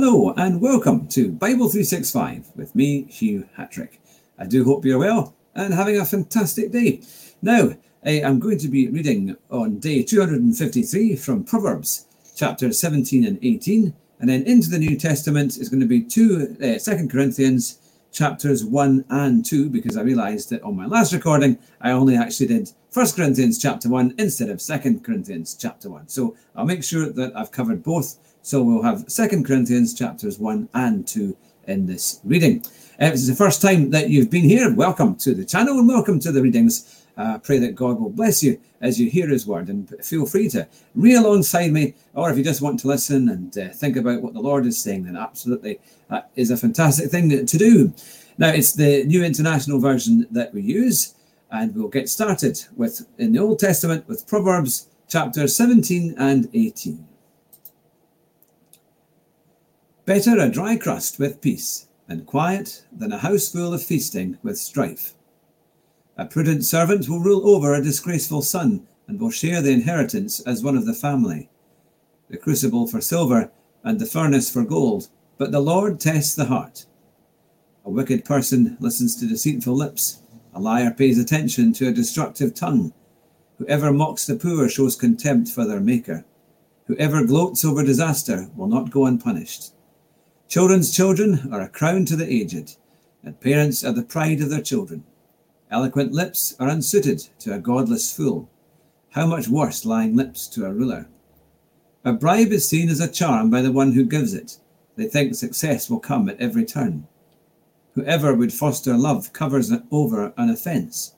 Hello and welcome to Bible 365 with me, Hugh Hatrick. I do hope you're well and having a fantastic day. Now, I'm going to be reading on day 253 from Proverbs chapter 17 and 18, and then into the New Testament is going to be two, uh, 2 Corinthians chapters 1 and 2, because I realized that on my last recording, I only actually did 1 Corinthians chapter 1 instead of 2 Corinthians chapter 1. So I'll make sure that I've covered both so we'll have Second Corinthians chapters 1 and 2 in this reading. If this is the first time that you've been here, welcome to the channel and welcome to the readings. Uh, pray that God will bless you as you hear His word, and feel free to read alongside me, or if you just want to listen and uh, think about what the Lord is saying, then absolutely that is a fantastic thing to do. Now, it's the New International Version that we use, and we'll get started with in the Old Testament with Proverbs chapter 17 and 18. Better a dry crust with peace and quiet than a house full of feasting with strife. A prudent servant will rule over a disgraceful son and will share the inheritance as one of the family. The crucible for silver and the furnace for gold, but the Lord tests the heart. A wicked person listens to deceitful lips. A liar pays attention to a destructive tongue. Whoever mocks the poor shows contempt for their maker. Whoever gloats over disaster will not go unpunished. Children's children are a crown to the aged, and parents are the pride of their children. Eloquent lips are unsuited to a godless fool. How much worse lying lips to a ruler? A bribe is seen as a charm by the one who gives it. They think success will come at every turn. Whoever would foster love covers over an offence,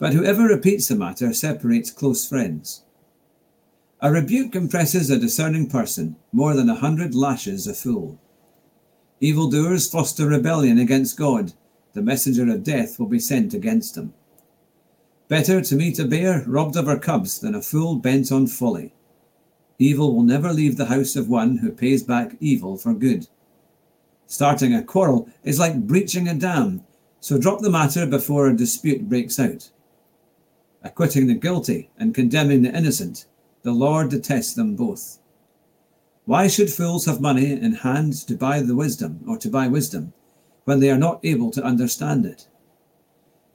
but whoever repeats the matter separates close friends. A rebuke impresses a discerning person more than a hundred lashes a fool. Evildoers foster rebellion against God. The messenger of death will be sent against them. Better to meet a bear robbed of her cubs than a fool bent on folly. Evil will never leave the house of one who pays back evil for good. Starting a quarrel is like breaching a dam, so drop the matter before a dispute breaks out. Acquitting the guilty and condemning the innocent, the Lord detests them both. Why should fools have money in hand to buy the wisdom or to buy wisdom when they are not able to understand it?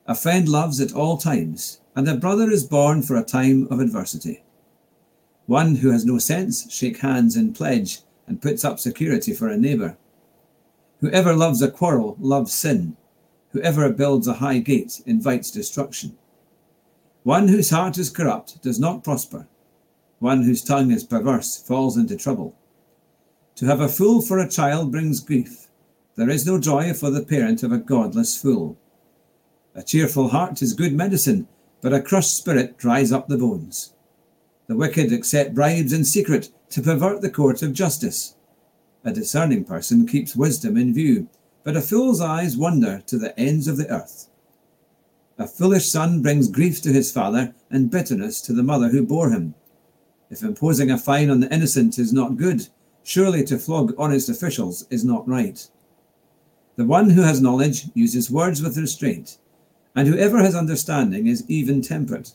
A friend loves at all times, and a brother is born for a time of adversity. One who has no sense shake hands in pledge and puts up security for a neighbour. Whoever loves a quarrel loves sin. Whoever builds a high gate invites destruction. One whose heart is corrupt does not prosper. One whose tongue is perverse falls into trouble. To have a fool for a child brings grief. There is no joy for the parent of a godless fool. A cheerful heart is good medicine, but a crushed spirit dries up the bones. The wicked accept bribes in secret to pervert the court of justice. A discerning person keeps wisdom in view, but a fool's eyes wander to the ends of the earth. A foolish son brings grief to his father and bitterness to the mother who bore him. If imposing a fine on the innocent is not good, Surely to flog honest officials is not right. The one who has knowledge uses words with restraint, and whoever has understanding is even tempered.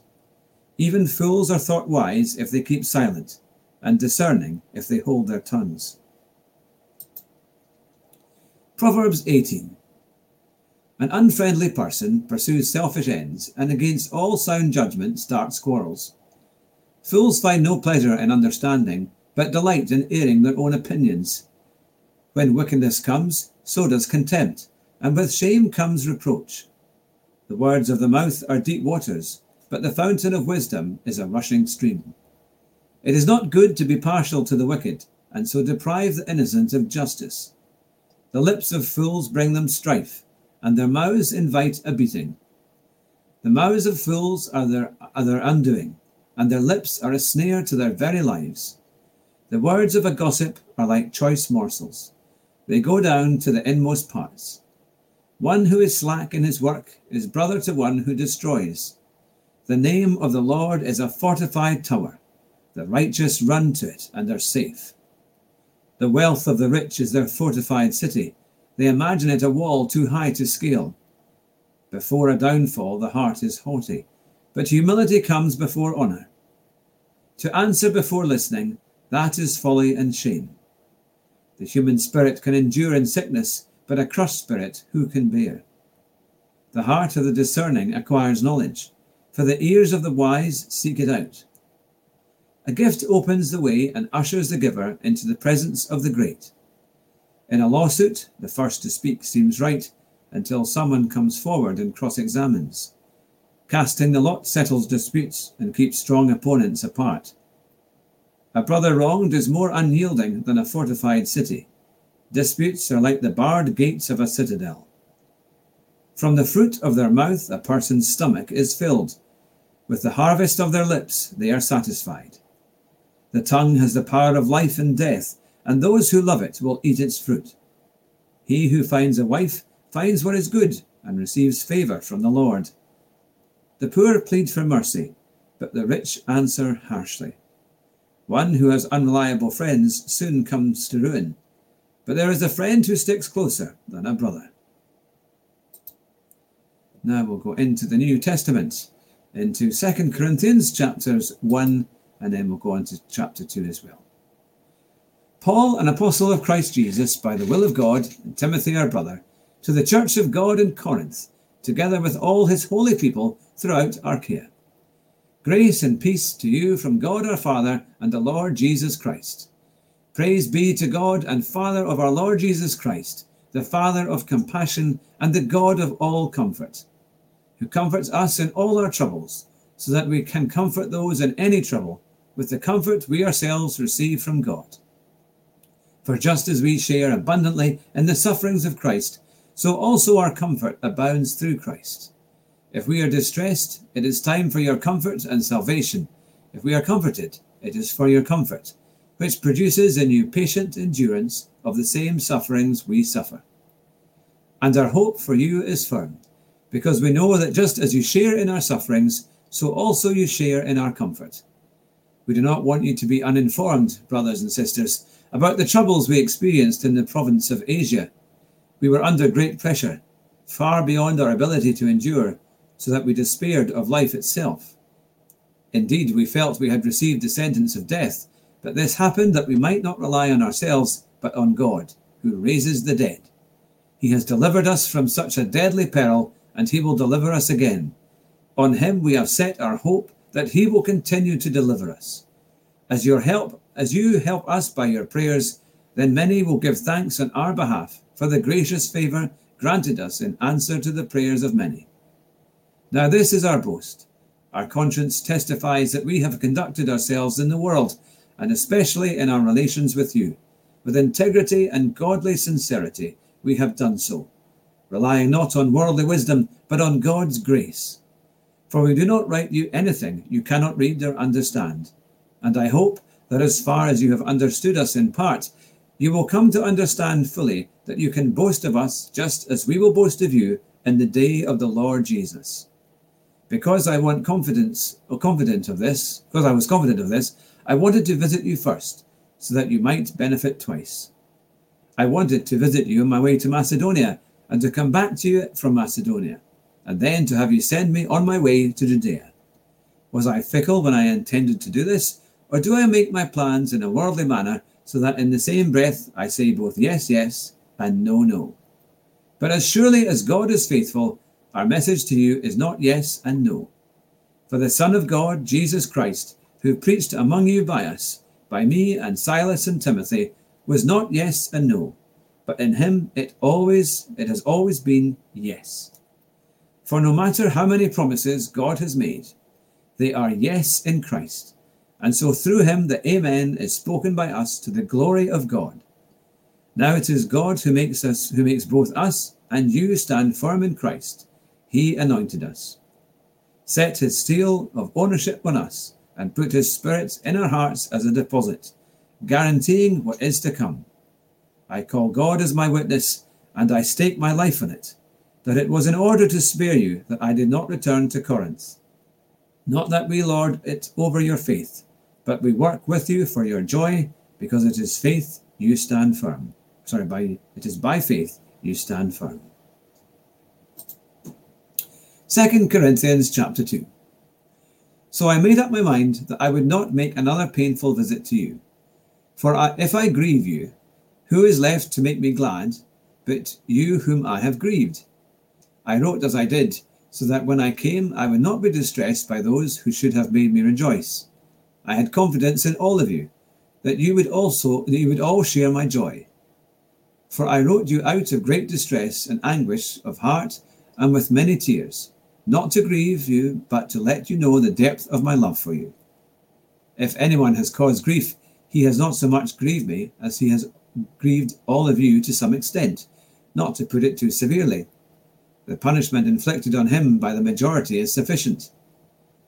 Even fools are thought wise if they keep silent, and discerning if they hold their tongues. Proverbs 18 An unfriendly person pursues selfish ends, and against all sound judgment starts quarrels. Fools find no pleasure in understanding, but delight in airing their own opinions. When wickedness comes, so does contempt, and with shame comes reproach. The words of the mouth are deep waters, but the fountain of wisdom is a rushing stream. It is not good to be partial to the wicked, and so deprive the innocent of justice. The lips of fools bring them strife, and their mouths invite a beating. The mouths of fools are their, are their undoing, and their lips are a snare to their very lives. The words of a gossip are like choice morsels. They go down to the inmost parts. One who is slack in his work is brother to one who destroys. The name of the Lord is a fortified tower. The righteous run to it and are safe. The wealth of the rich is their fortified city. They imagine it a wall too high to scale. Before a downfall, the heart is haughty, but humility comes before honour. To answer before listening that is folly and shame. The human spirit can endure in sickness, but a crushed spirit who can bear? The heart of the discerning acquires knowledge, for the ears of the wise seek it out. A gift opens the way and ushers the giver into the presence of the great. In a lawsuit, the first to speak seems right until someone comes forward and cross examines. Casting the lot settles disputes and keeps strong opponents apart. A brother wronged is more unyielding than a fortified city. Disputes are like the barred gates of a citadel. From the fruit of their mouth a person's stomach is filled. With the harvest of their lips they are satisfied. The tongue has the power of life and death, and those who love it will eat its fruit. He who finds a wife finds what is good and receives favour from the Lord. The poor plead for mercy, but the rich answer harshly. One who has unreliable friends soon comes to ruin, but there is a friend who sticks closer than a brother. Now we'll go into the New Testament, into Second Corinthians chapters 1 and then we'll go on to chapter 2 as well. Paul, an apostle of Christ Jesus, by the will of God, and Timothy, our brother, to the church of God in Corinth, together with all his holy people throughout Achaia. Grace and peace to you from God our Father and the Lord Jesus Christ. Praise be to God and Father of our Lord Jesus Christ, the Father of compassion and the God of all comfort, who comforts us in all our troubles, so that we can comfort those in any trouble with the comfort we ourselves receive from God. For just as we share abundantly in the sufferings of Christ, so also our comfort abounds through Christ. If we are distressed, it is time for your comfort and salvation. If we are comforted, it is for your comfort, which produces in you patient endurance of the same sufferings we suffer. And our hope for you is firm, because we know that just as you share in our sufferings, so also you share in our comfort. We do not want you to be uninformed, brothers and sisters, about the troubles we experienced in the province of Asia. We were under great pressure, far beyond our ability to endure, so that we despaired of life itself. Indeed, we felt we had received the sentence of death, but this happened that we might not rely on ourselves, but on God, who raises the dead. He has delivered us from such a deadly peril, and he will deliver us again. On him we have set our hope that he will continue to deliver us. As your help, as you help us by your prayers, then many will give thanks on our behalf for the gracious favour granted us in answer to the prayers of many. Now this is our boast. Our conscience testifies that we have conducted ourselves in the world, and especially in our relations with you. With integrity and godly sincerity, we have done so, relying not on worldly wisdom, but on God's grace for we do not write you anything you cannot read or understand. And I hope that as far as you have understood us in part, you will come to understand fully that you can boast of us just as we will boast of you in the day of the Lord Jesus. Because I want confidence or confident of this, because I was confident of this, I wanted to visit you first, so that you might benefit twice. I wanted to visit you on my way to Macedonia, and to come back to you from Macedonia and then to have you send me on my way to Judea. Was I fickle when I intended to do this, or do I make my plans in a worldly manner so that in the same breath I say both yes, yes, and no, no? But as surely as God is faithful, our message to you is not yes and no. For the Son of God, Jesus Christ, who preached among you by us, by me and Silas and Timothy, was not yes and no, but in him it always it has always been yes. For no matter how many promises God has made, they are yes in Christ. And so through him the Amen is spoken by us to the glory of God. Now it is God who makes us who makes both us and you stand firm in Christ. He anointed us. Set his seal of ownership on us and put his spirit in our hearts as a deposit, guaranteeing what is to come. I call God as my witness, and I stake my life on it that it was in order to spare you that I did not return to Corinth. Not that we lord it over your faith, but we work with you for your joy, because it is faith you stand firm. Sorry, by it is by faith you stand firm. Second Corinthians chapter 2. So I made up my mind that I would not make another painful visit to you. For I, if I grieve you, Who is left to make me glad but you whom I have grieved? I wrote as I did, so that when I came I would not be distressed by those who should have made me rejoice. I had confidence in all of you, that you would also that you would all share my joy. For I wrote you out of great distress and anguish of heart and with many tears, not to grieve you, but to let you know the depth of my love for you. If anyone has caused grief, he has not so much grieved me as he has grieved all of you to some extent, not to put it too severely. The punishment inflicted on him by the majority is sufficient.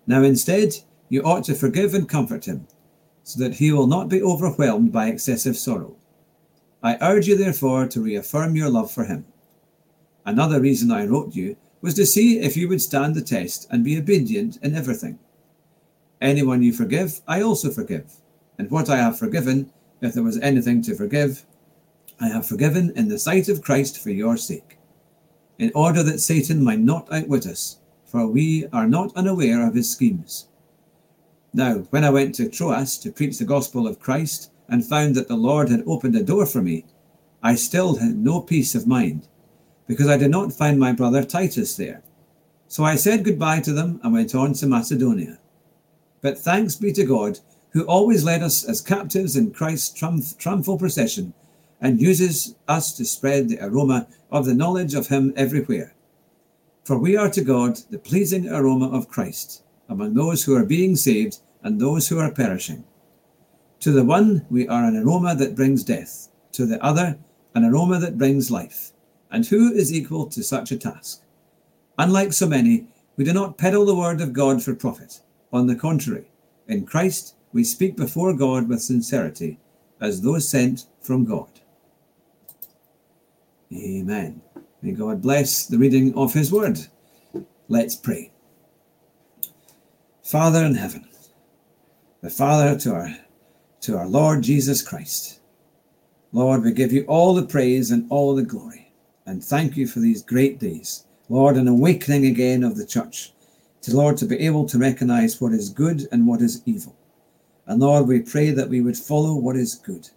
Now instead, you ought to forgive and comfort him, so that he will not be overwhelmed by excessive sorrow. I urge you, therefore, to reaffirm your love for him. Another reason I wrote you was to see if you would stand the test and be obedient in everything. Anyone you forgive, I also forgive. And what I have forgiven, if there was anything to forgive, I have forgiven in the sight of Christ for your sake, in order that Satan might not outwit us, for we are not unaware of his schemes. Now, when I went to Troas to preach the gospel of Christ and found that the Lord had opened a door for me, I still had no peace of mind, because I did not find my brother Titus there. So I said goodbye to them and went on to Macedonia. But thanks be to God who always led us as captives in Christ's triumph, triumphal procession and uses us to spread the aroma of the knowledge of Him everywhere. For we are to God the pleasing aroma of Christ among those who are being saved and those who are perishing. To the one, we are an aroma that brings death, to the other, an aroma that brings life. And who is equal to such a task? Unlike so many, we do not peddle the word of God for profit. On the contrary, in Christ, we speak before God with sincerity, as those sent from God. Amen. May God bless the reading of His word. Let's pray. Father in heaven, the Father to our, to our Lord Jesus Christ, Lord, we give you all the praise and all the glory, and thank you for these great days. Lord, an awakening again of the church, to Lord, to be able to recognize what is good and what is evil and Lord, we pray that we would follow what is good.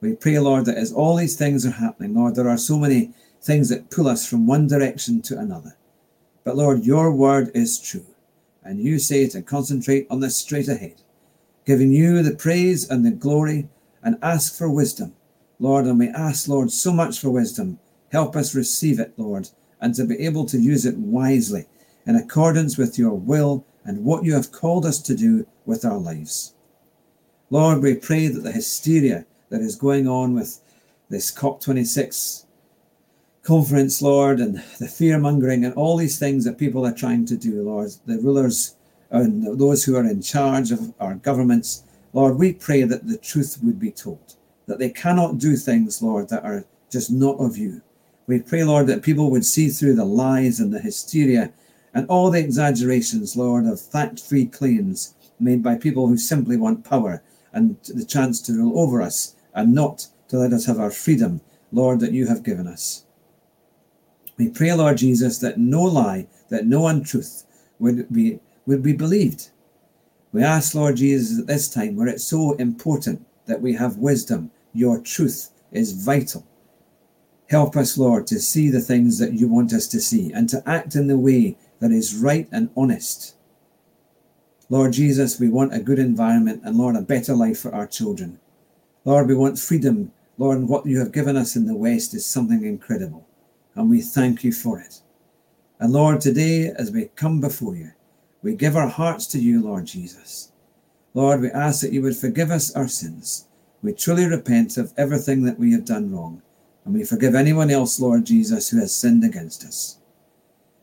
We pray, Lord, that as all these things are happening, Lord, there are so many things that pull us from one direction to another. But Lord, your word is true, and you say to concentrate on the straight ahead, giving you the praise and the glory, and ask for wisdom. Lord, and we ask, Lord, so much for wisdom. Help us receive it, Lord, and to be able to use it wisely in accordance with your will and what you have called us to do with our lives. Lord, we pray that the hysteria that is going on with this COP26 conference, Lord, and the fear mongering and all these things that people are trying to do, Lord, the rulers and those who are in charge of our governments, Lord, we pray that the truth would be told, that they cannot do things, Lord, that are just not of you. We pray, Lord, that people would see through the lies and the hysteria and all the exaggerations, Lord, of fact free claims made by people who simply want power and the chance to rule over us and not to let us have our freedom, Lord, that you have given us. We pray, Lord Jesus, that no lie, that no untruth would be would be believed. We ask, Lord Jesus, at this time where it's so important that we have wisdom, your truth is vital. Help us, Lord, to see the things that you want us to see and to act in the way that is right and honest. Lord Jesus, we want a good environment and, Lord, a better life for our children. Lord, we want freedom. Lord, what you have given us in the West is something incredible, and we thank you for it. And Lord, today, as we come before you, we give our hearts to you, Lord Jesus. Lord, we ask that you would forgive us our sins. We truly repent of everything that we have done wrong, and we forgive anyone else, Lord Jesus, who has sinned against us.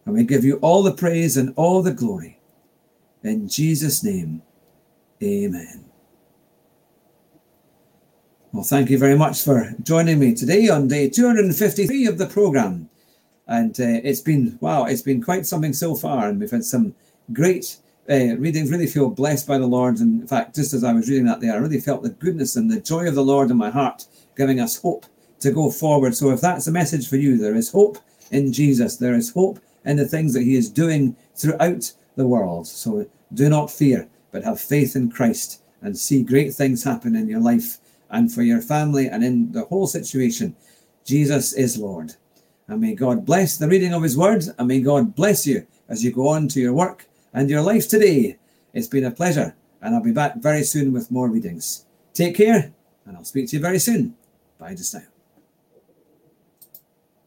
And we give you all the praise and all the glory. In Jesus' name, amen. Well, thank you very much for joining me today on day 253 of the program. And uh, it's been, wow, it's been quite something so far. And we've had some great uh, readings, really feel blessed by the Lord. And in fact, just as I was reading that there, I really felt the goodness and the joy of the Lord in my heart, giving us hope to go forward. So if that's a message for you, there is hope in Jesus. There is hope in the things that he is doing throughout the world. So do not fear, but have faith in Christ and see great things happen in your life and for your family and in the whole situation. Jesus is Lord. And may God bless the reading of his word and may God bless you as you go on to your work and your life today. It's been a pleasure and I'll be back very soon with more readings. Take care and I'll speak to you very soon. Bye just now.